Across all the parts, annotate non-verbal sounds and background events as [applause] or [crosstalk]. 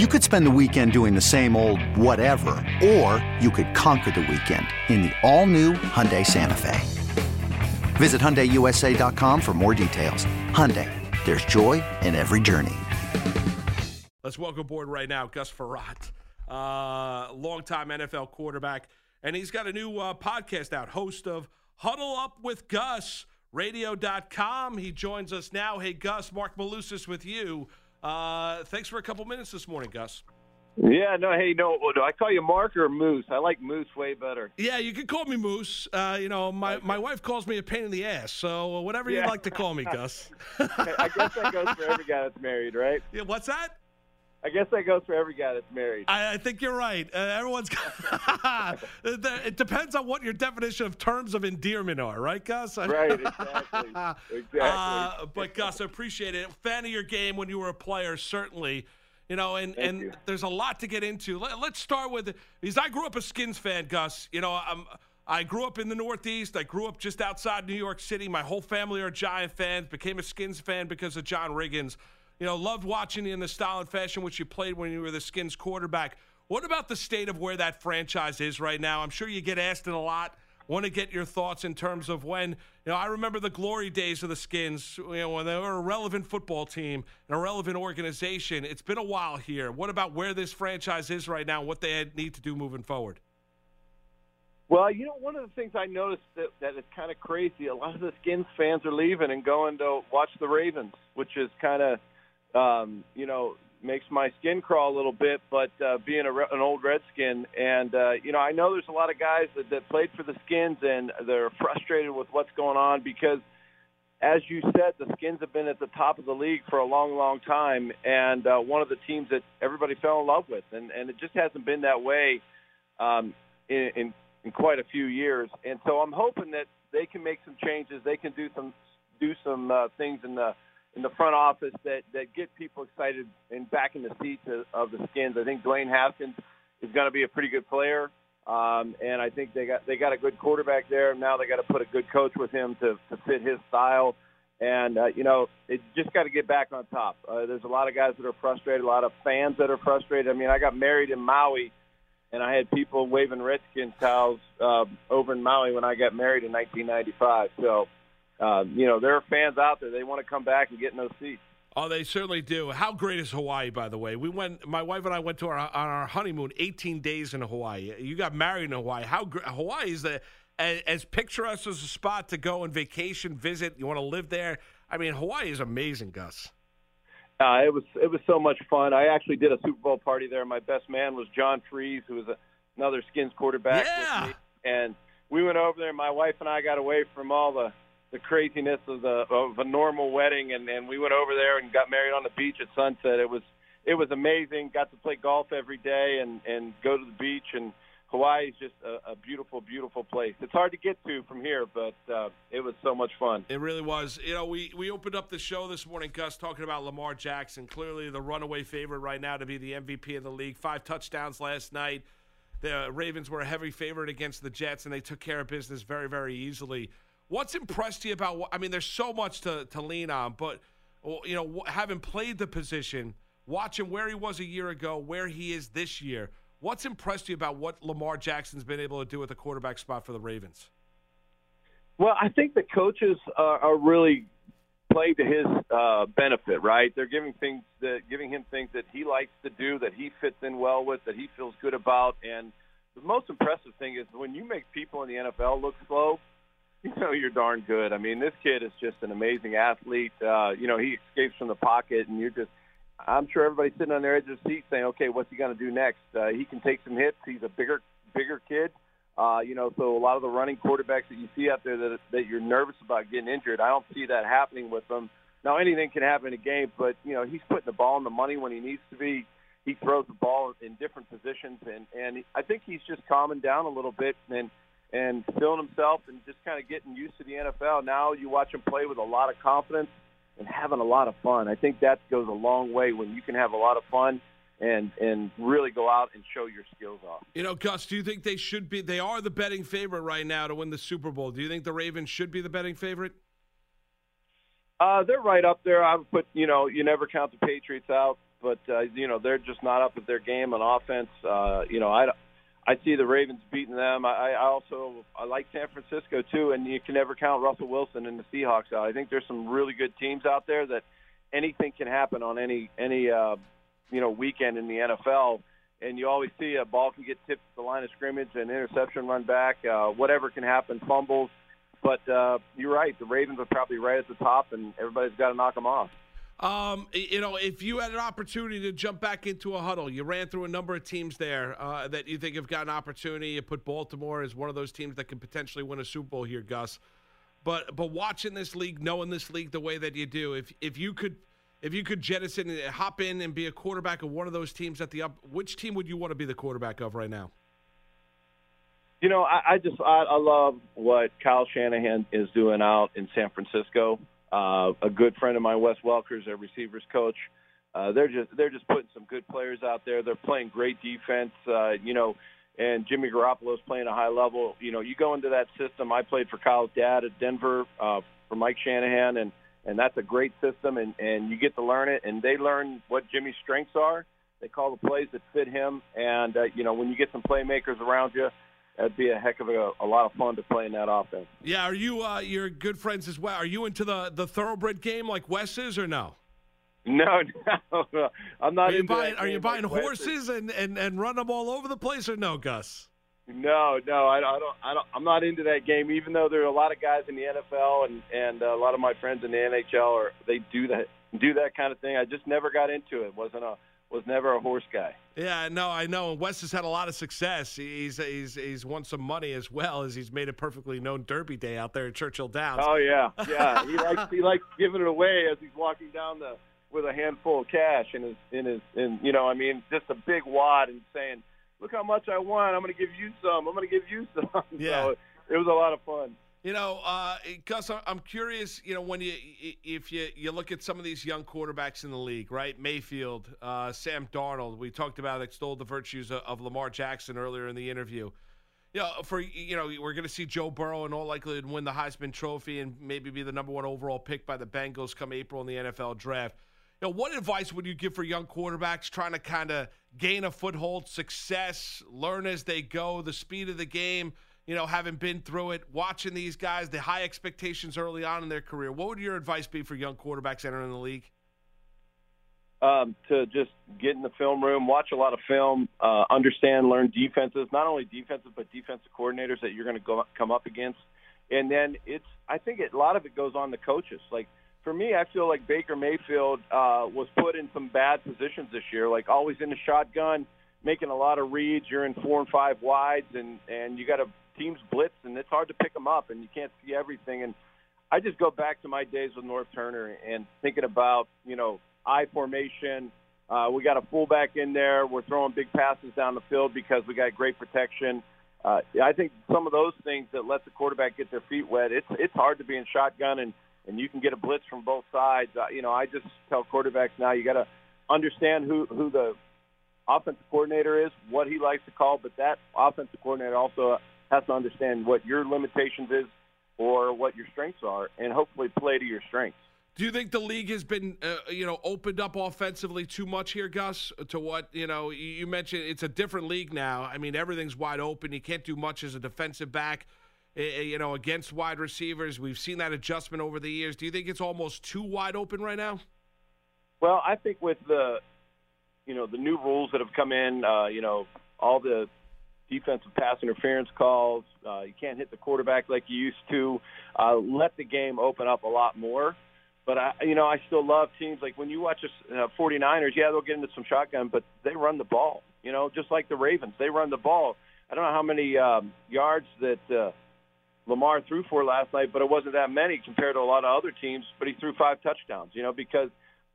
You could spend the weekend doing the same old whatever, or you could conquer the weekend in the all-new Hyundai Santa Fe. Visit HyundaiUSA.com for more details. Hyundai, there's joy in every journey. Let's welcome aboard right now Gus Frerotte, uh, longtime NFL quarterback, and he's got a new uh, podcast out, host of Huddle Up with Gus, radio.com. He joins us now. Hey, Gus, Mark Malusis with you. Uh, thanks for a couple minutes this morning, Gus. Yeah, no, hey, no, do I call you Mark or Moose? I like Moose way better. Yeah, you can call me Moose. Uh, you know, my, my wife calls me a pain in the ass, so whatever you'd like to call me, Gus. [laughs] I guess that goes for every guy that's married, right? [laughs] Yeah, what's that? I guess that goes for every guy that's married. I, I think you're right. Uh, everyone's. [laughs] it depends on what your definition of terms of endearment are, right, Gus? [laughs] Right, exactly. exactly. Uh, but Gus, I appreciate it. Fan of your game when you were a player, certainly. You know, and, Thank and you. there's a lot to get into. Let, us start with because I grew up a Skins fan, Gus. You know, I'm. I grew up in the Northeast. I grew up just outside New York City. My whole family are Giant fans. Became a Skins fan because of John Riggins. You know, loved watching you in the style and fashion which you played when you were the Skins quarterback. What about the state of where that franchise is right now? I'm sure you get asked it a lot. Want to get your thoughts in terms of when, you know, I remember the glory days of the Skins, you know, when they were a relevant football team and a relevant organization. It's been a while here. What about where this franchise is right now what they need to do moving forward? Well, you know, one of the things I noticed that, that is kind of crazy, a lot of the Skins fans are leaving and going to watch the Ravens, which is kind of, um, you know, makes my skin crawl a little bit. But uh, being a, an old Redskin, and uh, you know, I know there's a lot of guys that, that played for the Skins and they're frustrated with what's going on because, as you said, the Skins have been at the top of the league for a long, long time, and uh, one of the teams that everybody fell in love with, and and it just hasn't been that way um, in, in in quite a few years. And so I'm hoping that they can make some changes. They can do some do some uh, things in the in the front office that that get people excited and back in the seats of, of the Skins. I think Dwayne Haskins is going to be a pretty good player, um, and I think they got they got a good quarterback there. Now they got to put a good coach with him to to fit his style. And uh, you know, it just got to get back on top. Uh, there's a lot of guys that are frustrated, a lot of fans that are frustrated. I mean, I got married in Maui and I had people waving Redskins towels uh, over in Maui when I got married in 1995. So, uh, you know, there are fans out there. They want to come back and get in those seats. Oh, they certainly do. How great is Hawaii, by the way? We went. My wife and I went to our on our honeymoon, 18 days in Hawaii. You got married in Hawaii. How Hawaii is the as, as picturesque as a spot to go and vacation, visit. You want to live there. I mean, Hawaii is amazing, Gus. Uh, it was it was so much fun. I actually did a Super Bowl party there. My best man was John Friesz, who was a, another Skins quarterback. Yeah. With me. And we went over there. My wife and I got away from all the the craziness of the of a normal wedding, and and we went over there and got married on the beach at sunset. It was it was amazing. Got to play golf every day and and go to the beach and. Hawaii is just a, a beautiful, beautiful place. It's hard to get to from here, but uh, it was so much fun. It really was. You know, we, we opened up the show this morning, Gus, talking about Lamar Jackson, clearly the runaway favorite right now to be the MVP of the league. Five touchdowns last night. The Ravens were a heavy favorite against the Jets, and they took care of business very, very easily. What's impressed you about? I mean, there's so much to, to lean on, but you know, having played the position, watching where he was a year ago, where he is this year, what's impressed you about what Lamar Jackson's been able to do at the quarterback spot for the Ravens? Well, I think the coaches are, are really playing to his uh, benefit, right? They're giving things that giving him things that he likes to do, that he fits in well with, that he feels good about. And the most impressive thing is when you make people in the NFL look slow, [laughs] you know you're darn good. I mean, this kid is just an amazing athlete. Uh, you know, he escapes from the pocket, and you're just. I'm sure everybody's sitting on their edge of the seat saying, "Okay, what's he going to do next?" Uh, he can take some hits. He's a bigger, bigger kid. Uh, you know, so a lot of the running quarterbacks that you see out there that that you're nervous about getting injured, I don't see that happening with them. Now, anything can happen in a game, but you know, he's putting the ball in the money when he needs to be. He throws the ball in different positions, and and I think he's just calming down a little bit and and feeling himself and just kind of getting used to the NFL. Now you watch him play with a lot of confidence and having a lot of fun. I think that goes a long way when you can have a lot of fun and and really go out and show your skills off. You know, Gus, do you think they should be? They are the betting favorite right now to win the Super Bowl. Do you think the Ravens should be the betting favorite? Uh, they're right up there. I would put, you know, you never count the Patriots out. but uh, you know they're just not up at their game on offense. Uh, you know, I I see the Ravens beating them. I, I also I like San Francisco too, and you can never count Russell Wilson and the Seahawks out. I think there's some really good teams out there that anything can happen on any any uh, you know weekend in the NFL. And you always see a ball can get tipped to the line of scrimmage, an interception run back, uh, whatever can happen, fumbles. But uh, you're right, the Ravens are probably right at the top, and everybody's got to knock them off. Um, you know, if you had an opportunity to jump back into a huddle, you ran through a number of teams there uh, that you think have got an opportunity. You put Baltimore as one of those teams that could potentially win a Super Bowl here, Gus. But but watching this league, knowing this league the way that you do, if if you could if you could jettison and hop in and be a quarterback of one of those teams at the up, which team would you want to be the quarterback of right now? You know, I, I just I, I love what Kyle Shanahan is doing out in San Francisco. Uh, a good friend of mine, Wes Welker's their receivers coach. Uh, they're just they're just putting some good players out there. They're playing great defense. Uh, you know, and Jimmy Garoppolo's playing a high level. You know, you go into that system. I played for Kyle's dad at Denver uh, for Mike Shanahan, and and that's a great system. And and you get to learn it, and they learn what Jimmy's strengths are. They call the plays that fit him, and uh, you know when you get some playmakers around you, that'd be a heck of a, a lot of fun to play in that offense. Yeah, are you uh, you're good friends as well? Are you into the the thoroughbred game like Wes is, or no? [laughs] No, no, I'm not. Are you into buying Are you buying like horses and, and and run them all over the place, or no, Gus? No, no, I, I don't. I don't. I'm not into that game. Even though there are a lot of guys in the NFL and and a lot of my friends in the NHL are they do that do that kind of thing. I just never got into it. wasn't a was never a horse guy. Yeah, no, I know. And Wes has had a lot of success. He's he's he's won some money as well as he's made a perfectly known Derby Day out there at Churchill Downs. Oh yeah, [laughs] yeah. He likes he likes giving it away as he's walking down the with a handful of cash in his in his in you know I mean just a big wad and saying, look how much I won. I'm going to give you some. I'm going to give you some. [laughs] Yeah. So it was a lot of fun. You know, uh, Gus, I'm curious. You know, when you if you you look at some of these young quarterbacks in the league, right? Mayfield, uh, Sam Darnold. We talked about extolled the virtues of, of Lamar Jackson earlier in the interview. You know, for you know, we're going to see Joe Burrow in all likelihood win the Heisman Trophy and maybe be the number one overall pick by the Bengals come April in the NFL Draft. You know, what advice would you give for young quarterbacks trying to kind of gain a foothold, success, learn as they go, the speed of the game? You know, having been through it, watching these guys, the high expectations early on in their career. What would your advice be for young quarterbacks entering the league? um, to just get in the film room, watch a lot of film, uh, understand, learn defenses, not only defenses but defensive coordinators that you're going to come up against, and then it's I think it, a lot of it goes on the coaches. Like for me, I feel like Baker Mayfield uh, was put in some bad positions this year, like always in the shotgun, making a lot of reads. You're in four and five wides, and and you got a teams blitz, and it's hard to pick them up, and you can't see everything. And I just go back to my days with Norv Turner and thinking about you know I formation. Uh, we got a fullback in there. We're throwing big passes down the field because we got great protection. Uh, I think some of those things that let the quarterback get their feet wet. It's it's hard to be in shotgun and and you can get a blitz from both sides. Uh, you know, I just tell quarterbacks now you got to understand who who the offensive coordinator is, what he likes to call, but that offensive coordinator also has to understand what your limitations is or what your strengths are, and hopefully play to your strengths. Do you think the league has been, uh, you know, opened up offensively too much here, Gus? To what you know, you mentioned it's a different league now. I mean, everything's wide open. You can't do much as a defensive back, eh, eh, you know, against wide receivers. We've seen that adjustment over the years. Do you think it's almost too wide open right now? Well, I think with the, you know, the new rules that have come in, uh, you know, all the defensive pass interference calls, uh, you can't hit the quarterback like you used to. Uh, let the game open up a lot more. But I, you know, I still love teams like when you watch the uh, 49ers. Yeah, they'll get into some shotgun, but they run the ball. You know, just like the Ravens, they run the ball. I don't know how many um, yards that uh, Lamar threw for last night, but it wasn't that many compared to a lot of other teams. But he threw five touchdowns. You know, because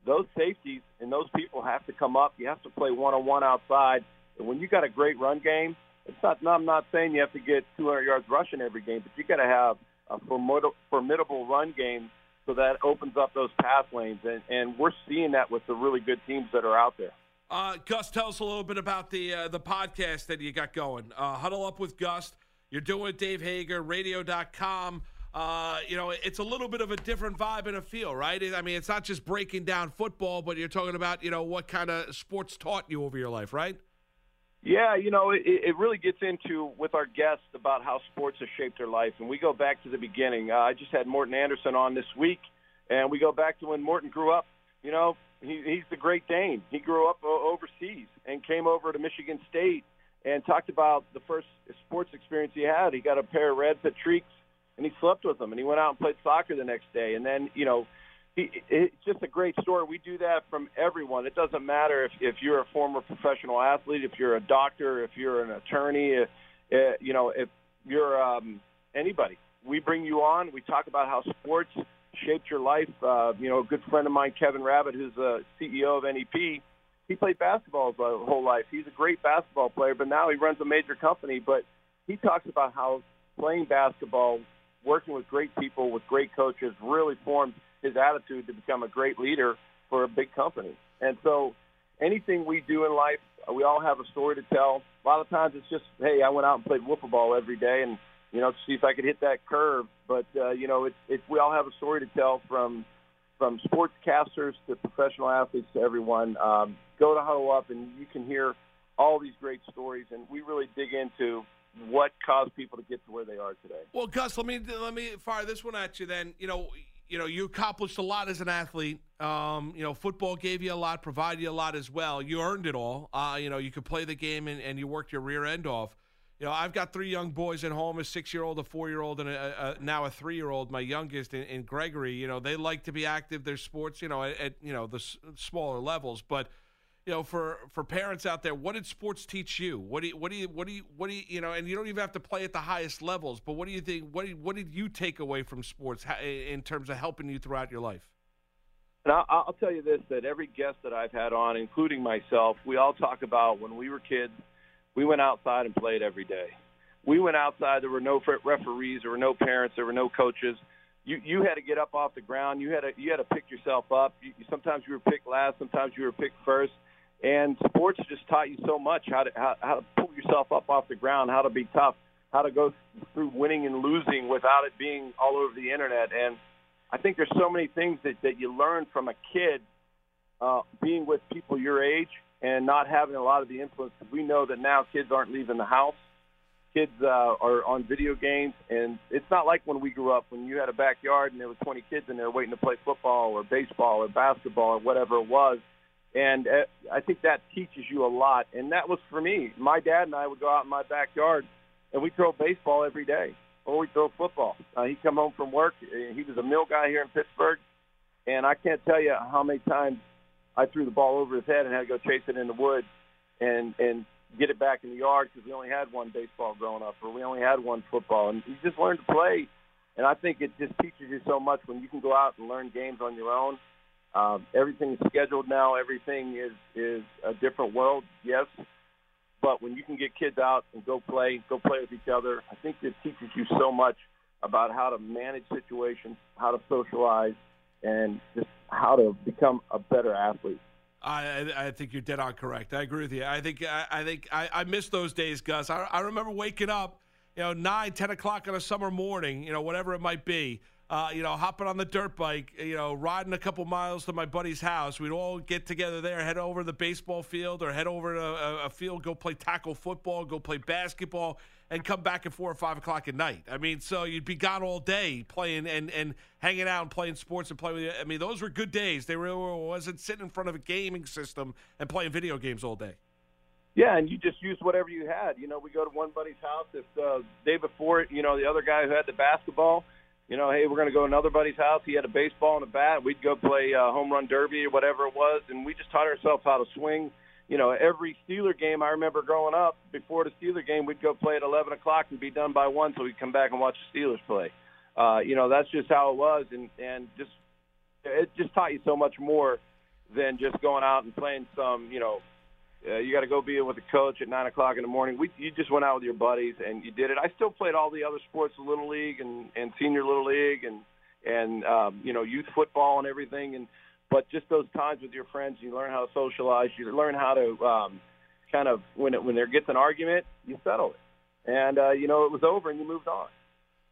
those safeties and those people have to come up. You have to play one on one outside. And when you got a great run game, it's not. I'm not saying you have to get 200 yards rushing every game, but you got to have a formidable, formidable run game so that opens up those pass lanes. And, and we're seeing that with the really good teams that are out there. Uh, Gus, tell us a little bit about the uh, the podcast that you got going. Uh, Huddle up with Gus. You're doing it, Dave Hager, radio.com. uh, you know, it's a little bit of a different vibe and a feel, right? I mean, it's not just breaking down football, but you're talking about, you know, what kind of sports taught you over your life, right? Yeah, you know, it, it really gets into with our guests about how sports have shaped their life, and we go back to the beginning. Uh, I just had Morten Andersen on this week, and we go back to when Morton grew up. You know, he, he's the Great Dane. He grew up overseas and came over to Michigan State and talked about the first sports experience he had. He got a pair of red Patriques, and he slept with them, and he went out and played soccer the next day, and then you know it's just a great story. We do that from everyone. It doesn't matter if, if you're a former professional athlete, if you're a doctor, if you're an attorney, if, uh, you know, if you're um, anybody. We bring you on. We talk about how sports shaped your life. Uh, you know, a good friend of mine, Kevin Rabbitt, who's the CEO of NEP, he played basketball his whole life. He's a great basketball player, but now he runs a major company. But he talks about how playing basketball, working with great people, with great coaches, really formed – his attitude to become a great leader for a big company. And so anything we do in life, we all have a story to tell. A lot of times it's just, hey, I went out and played wiffle ball every day and, you know, to see if I could hit that curve. But, uh, you know, it's, it's, we all have a story to tell from, from sportscasters to professional athletes to everyone. Um, go to Huddle Up and you can hear all these great stories. And we really dig into what caused people to get to where they are today. Well, Gus, let me let me fire this one at you. Then you know you know, you accomplished a lot as an athlete. Um, you know, football gave you a lot, provided you a lot as well. You earned it all. Uh, you know, you could play the game and, and you worked your rear end off. You know, I've got three young boys at home: a six-year-old, a four-year-old, and a, a, now a three-year-old. My youngest, in, Gregory. You know, they like to be active. Their sports, you know, at, at you know the s- smaller levels, but you know, for for parents out there, what did sports teach you? What do you, what do you, what do you, what do you, you know? And you don't even have to play at the highest levels, but what do you think? What did, what did you take away from sports in terms of helping you throughout your life? And I'll, tell you this: that every guest that I've had on, including myself, we all talk about when we were kids, we went outside and played every day. We went outside. There were no referees. There were no parents. There were no coaches. You you had to get up off the ground. You had to you had to pick yourself up. You, sometimes you were picked last. Sometimes you were picked first and sports just taught you so much how to how, how to pull yourself up off the ground, how to be tough, how to go through winning and losing without it being all over the internet. And I think there's so many things that, that you learn from a kid uh, being with people your age and not having a lot of the influence. Cause We know that now kids aren't leaving the house. Kids uh, are on video games, and it's not like when we grew up when you had a backyard and there were 20 kids in there waiting to play football or baseball or basketball or whatever it was and uh, I think that teaches you a lot. And that was for me. My dad and I would go out in my backyard, and we throw baseball every day, or we throw football. Uh, he'd come home from work. He was a mill guy here in Pittsburgh, and I can't tell you how many times I threw the ball over his head and had to go chase it in the woods and and get it back in the yard because we only had one baseball growing up, or we only had one football, and you just learn to play. And I think it just teaches you so much when you can go out and learn games on your own um, everything's scheduled now. Everything is is a different world. Yes, but when you can get kids out and go play, go play with each other, I think it teaches you so much about how to manage situations, how to socialize, and just how to become a better athlete. I, I think you're dead on correct. I agree with you. I think I, I think I, I miss those days, Gus. I, I remember waking up, you know, nine, ten o'clock on a summer morning, you know, whatever it might be uh, you know, hopping on the dirt bike, you know, riding a couple miles to my buddy's house. We'd all get together there, head over to the baseball field or head over to a, a field, go play tackle football, go play basketball, and come back at four or five o'clock at night. I mean, so you'd be gone all day playing and, and hanging out and playing sports and playing with you. I mean, those were good days. They really wasn't sitting in front of a gaming system and playing video games all day. Yeah, and you just used whatever you had. You know, we go to one buddy's house. If uh, day before, you know, the other guy who had the basketball – you know, hey, we're going to go to another buddy's house. He had a baseball and a bat. We'd go play uh, home run derby or whatever it was, and we just taught ourselves how to swing. You know, every Steeler game I remember growing up, before the Steeler game, we'd go play at 11 o'clock and be done by 1 so we'd come back and watch the Steelers play. Uh, you know, that's just how it was, and, and just it just taught you so much more than just going out and playing some, you know, uh, you got to go be with a coach at nine o'clock in the morning. We you just went out with your buddies and you did it. I still played all the other sports, the little league and and senior little league and and um, you know youth football and everything. And but just those times with your friends, you learn how to socialize. You learn how to um, kind of when it, when there gets an argument, you settle it, and uh, you know it was over and you moved on.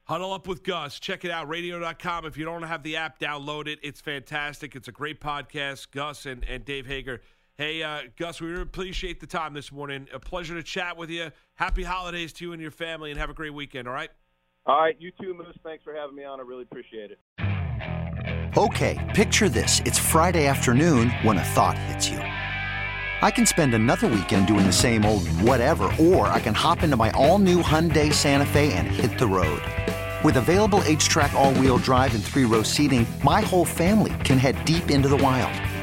Huddle Up with Gus. Check it out, radio.com. If you don't have the app, download it. It's fantastic. It's a great podcast. Gus and, and Dave Hager. Hey, uh, Gus, we really appreciate the time this morning. A pleasure to chat with you. Happy holidays to you and your family, and have a great weekend, all right? All right, you too, Moose. Thanks for having me on. I really appreciate it. Okay, picture this. It's Friday afternoon when a thought hits you. I can spend another weekend doing the same old whatever, or I can hop into my all new Hyundai Santa Fe and hit the road. With available HTRAC, all wheel drive, and three row seating, my whole family can head deep into the wild.